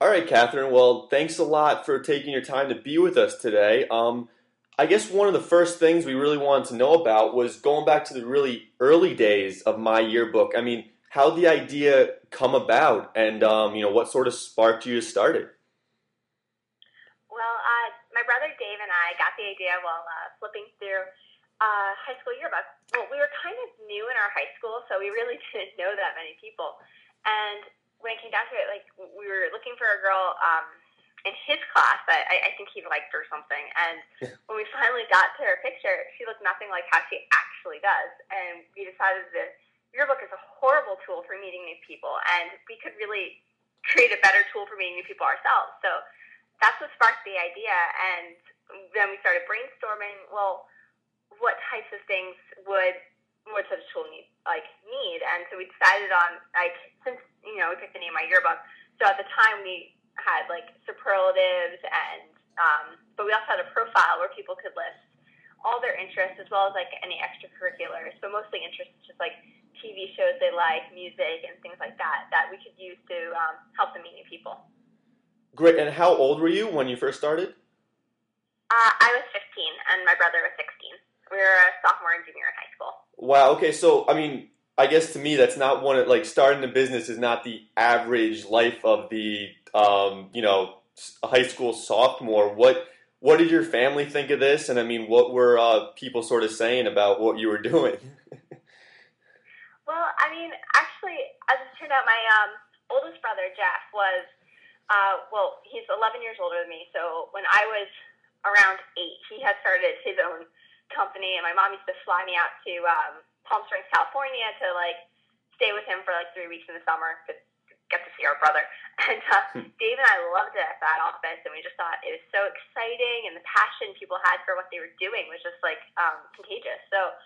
All right, Catherine. Well, thanks a lot for taking your time to be with us today. Um, I guess one of the first things we really wanted to know about was going back to the really early days of my yearbook. I mean, how the idea come about, and um, you know, what sort of sparked you to start it? Well, uh, my brother Dave and I got the idea while uh, flipping through uh, high school yearbook. Well, we were kind of new in our high school, so we really didn't know that many people. And when it came down to it, like we were looking for a girl um, in his class that I, I think he liked or something. And when we finally got to her picture, she looked nothing like how she actually does. And we decided that yearbook is a horrible tool for meeting new people, and we could really create a better tool for meeting new people ourselves. So that's what sparked the idea. And then we started brainstorming. Well, what types of things would would such a tool need like need? And so we decided on like since you know we picked the name of my yearbook. So at the time we had like superlatives and um, but we also had a profile where people could list all their interests as well as like any extracurriculars. So mostly interests just like TV shows they like, music, and things like that that we could use to um, help them meet new people. Great. And how old were you when you first started? Uh, I was 15, and my brother was 16. We were a sophomore and junior in high school. Wow. Okay. So, I mean, I guess to me, that's not one of like starting a business is not the average life of the, um, you know, high school sophomore. What what did your family think of this? And I mean, what were uh, people sort of saying about what you were doing? Well, I mean, actually, as it turned out, my um, oldest brother Jeff was, uh, well, he's 11 years older than me. So when I was around eight, he had started his own company, and my mom used to fly me out to um, Palm Springs, California, to like stay with him for like three weeks in the summer to get to see our brother. And uh, hmm. Dave and I loved it at that office, and we just thought it was so exciting, and the passion people had for what they were doing was just like um, contagious. So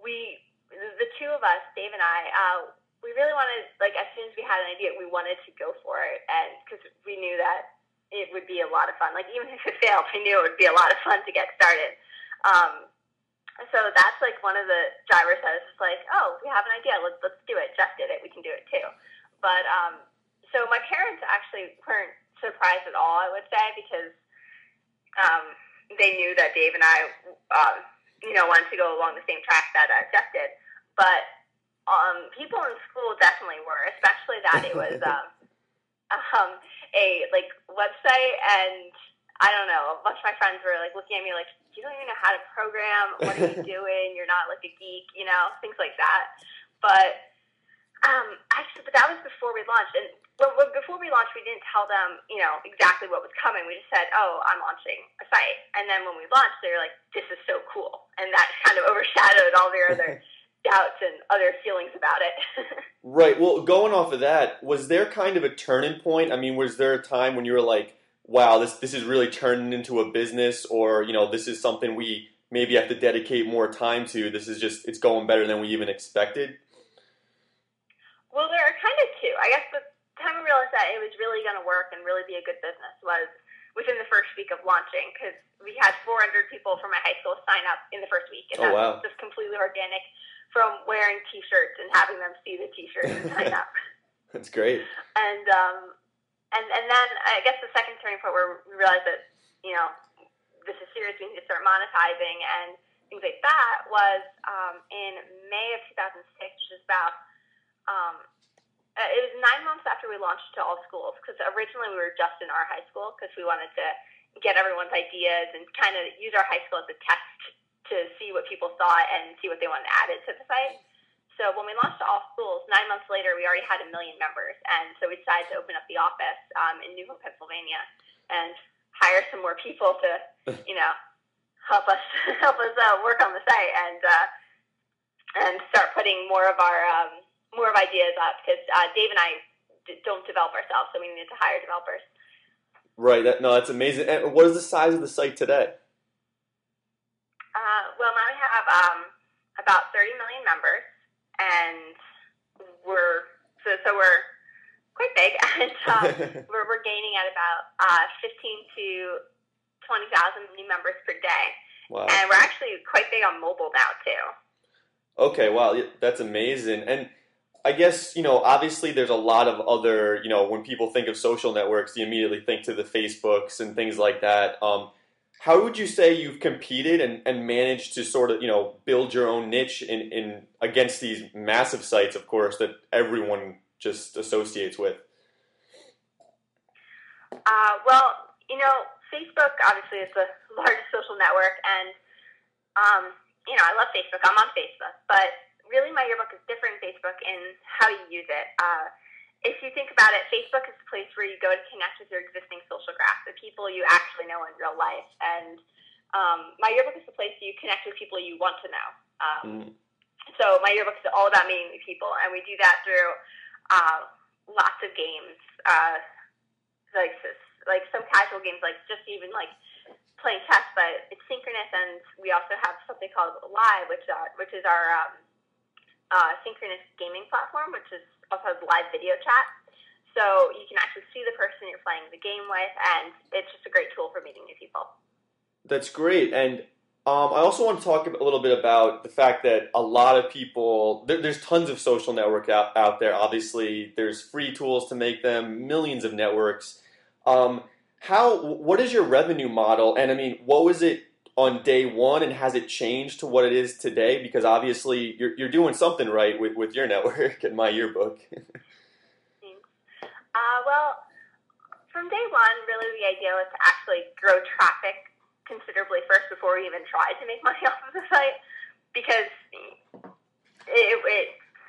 we the two of us, Dave and I, uh, we really wanted, like, as soon as we had an idea, we wanted to go for it, and because we knew that it would be a lot of fun. Like, even if it failed, we knew it would be a lot of fun to get started. Um, so that's like one of the drivers that just like, oh, we have an idea, let's let's do it. Jeff did it, we can do it too. But um, so my parents actually weren't surprised at all, I would say, because um, they knew that Dave and I. Um, you know, wanted to go along the same track that uh, Jeff did. But um, people in school definitely were, especially that it was um, um, a like website, and I don't know, a bunch of my friends were like looking at me like, you don't even know how to program. What are you doing? You're not like a geek, you know, things like that. But um, actually, but that was before we launched, and well, before we launched, we didn't tell them, you know, exactly what was coming. We just said, "Oh, I'm launching a site," and then when we launched, they were like, "This is so cool," and that kind of overshadowed all their other doubts and other feelings about it. right. Well, going off of that, was there kind of a turning point? I mean, was there a time when you were like, "Wow, this this is really turning into a business," or you know, this is something we maybe have to dedicate more time to. This is just it's going better than we even expected. Well, there are kind of two. I guess the time we realized that it was really going to work and really be a good business was within the first week of launching because we had 400 people from my high school sign up in the first week. And oh, wow. just completely organic from wearing T-shirts and having them see the T-shirts and sign up. That's great. And um, and and then I guess the second turning point where we realized that you know this is serious, we need to start monetizing and things like that was um, in May of 2006, which is about um, uh, it was nine months after we launched to all schools because originally we were just in our high school because we wanted to get everyone's ideas and kind of use our high school as a test to see what people thought and see what they wanted added to the site. So when we launched all schools, nine months later, we already had a million members, and so we decided to open up the office um, in New Hope, Pennsylvania, and hire some more people to, you know, help us help us uh, work on the site and uh, and start putting more of our um, more of ideas up because uh, Dave and I d- don't develop ourselves, so we need to hire developers. Right. That, no, that's amazing. And what is the size of the site today? Uh, well, now we have um, about 30 million members, and we're so, so we're quite big, and um, we're, we're gaining at about uh, 15 to 20,000 new members per day. Wow. And we're actually quite big on mobile now too. Okay, wow, that's amazing. And I guess you know, obviously, there's a lot of other you know, when people think of social networks, you immediately think to the Facebooks and things like that. Um, how would you say you've competed and, and managed to sort of you know build your own niche in, in against these massive sites, of course, that everyone just associates with? Uh, well, you know, Facebook obviously is the largest social network, and um, you know, I love Facebook. I'm on Facebook, but really, my yearbook is different Facebook in how you use it. Uh, if you think about it, Facebook is the place where you go to connect with your existing social graph, the people you actually know in real life, and um, my yearbook is the place you connect with people you want to know. Um, mm. So my yearbook is all about meeting new people, and we do that through uh, lots of games, uh, like like some casual games, like just even like playing chess, but it's synchronous, and we also have something called Live, which uh, which is our um, uh, synchronous gaming platform, which is also has live video chat. So you can actually see the person you're playing the game with, and it's just a great tool for meeting new people. That's great, and um, I also want to talk a little bit about the fact that a lot of people there, there's tons of social network out, out there. Obviously, there's free tools to make them, millions of networks. Um, how what is your revenue model? And I mean, what was it on day one, and has it changed to what it is today? Because obviously, you're you're doing something right with, with your network and my yearbook. uh, well, from day one, really the idea was to actually grow traffic considerably first before we even tried to make money off of the site, because it, it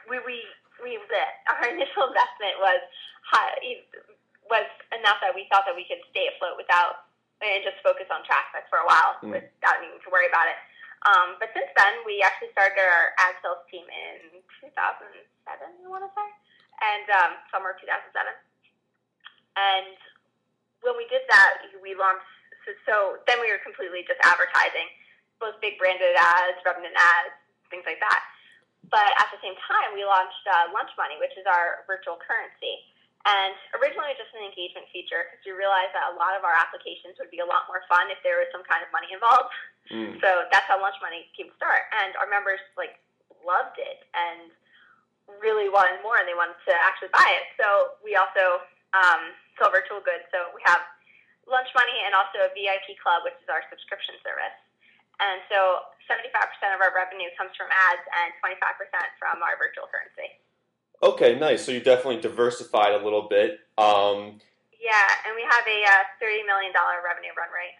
we we we our initial investment was high, was enough that we thought that we could stay afloat without and just focus on traffic for a while mm. without needing to worry about it. Um, but since then, we actually started our ad sales team in 2007, I want to say, and um, summer 2007. And when we did that, we launched. So, so then we were completely just advertising, both big branded ads, revenue ads, things like that. But at the same time, we launched uh, Lunch Money, which is our virtual currency. And originally just an engagement feature because we realized that a lot of our applications would be a lot more fun if there was some kind of money involved. Mm. So that's how Lunch Money came to start. And our members like loved it and really wanted more and they wanted to actually buy it. So we also um, sell virtual goods. So we have Lunch Money and also a VIP Club, which is our subscription service. And so 75% of our revenue comes from ads and 25% from our virtual currency. Okay, nice. So you definitely diversified a little bit. Um, yeah, and we have a uh, thirty million dollar revenue run rate.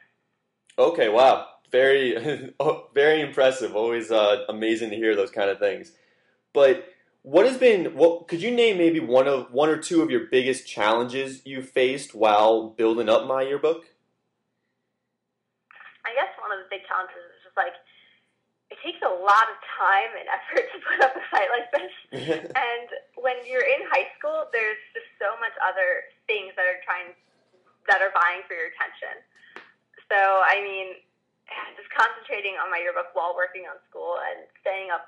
Okay, wow, very, oh, very impressive. Always uh, amazing to hear those kind of things. But what has been? What could you name? Maybe one of one or two of your biggest challenges you faced while building up my yearbook. I guess one of the big challenges is just like takes a lot of time and effort to put up a site like this. and when you're in high school, there's just so much other things that are trying that are vying for your attention. So I mean, just concentrating on my yearbook while working on school and staying up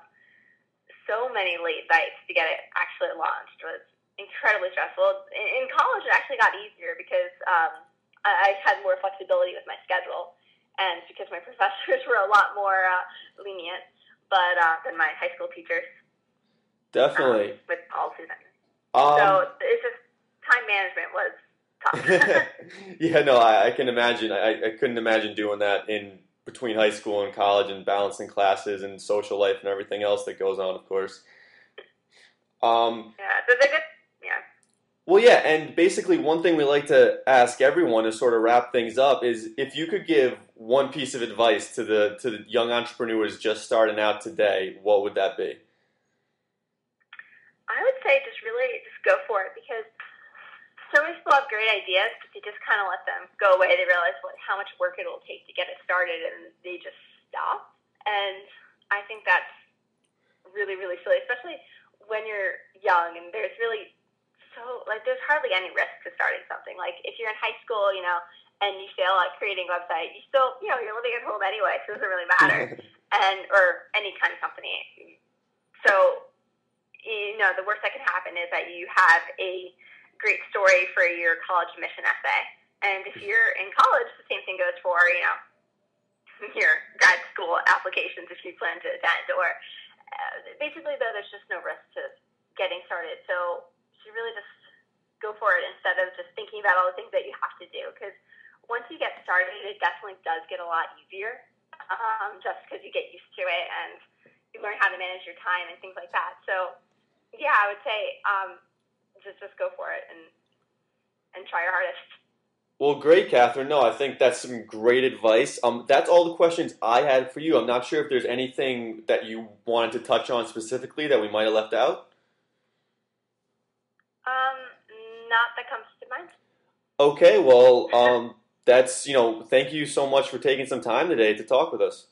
so many late nights to get it actually launched was incredibly stressful. In, college, it actually got easier because um, I had more flexibility with my schedule and because my professors were a lot more uh, lenient, but uh, than my high school teachers. Definitely. Um, with all students. Um, so it's just time management was tough. yeah, no, I, I can imagine. I, I couldn't imagine doing that in between high school and college and balancing classes and social life and everything else that goes on, of course. Um, yeah, so the good well, yeah, and basically, one thing we like to ask everyone to sort of wrap things up is if you could give one piece of advice to the to the young entrepreneurs just starting out today, what would that be? I would say just really just go for it because so many people have great ideas, but they just kind of let them go away. They realize what, how much work it will take to get it started, and they just stop. And I think that's really, really silly, especially when you're young and there's really so like there's hardly any risk to starting something. Like if you're in high school, you know, and you fail at creating a website, you still, you know, you're living at home anyway, so it doesn't really matter. and or any kind of company. So you know, the worst that can happen is that you have a great story for your college mission essay. And if you're in college, the same thing goes for, you know, your grad school applications if you plan to attend. Or uh, basically, though, there's just no risk to getting started. So you really just go for it instead of just thinking about all the things that you have to do. Because once you get started, it definitely does get a lot easier. Um, just because you get used to it and you learn how to manage your time and things like that. So yeah, I would say um, just just go for it and and try your hardest. Well, great, Catherine. No, I think that's some great advice. Um, that's all the questions I had for you. I'm not sure if there's anything that you wanted to touch on specifically that we might have left out. Um, not Okay, well, um, that's you know, thank you so much for taking some time today to talk with us.